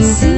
Sim.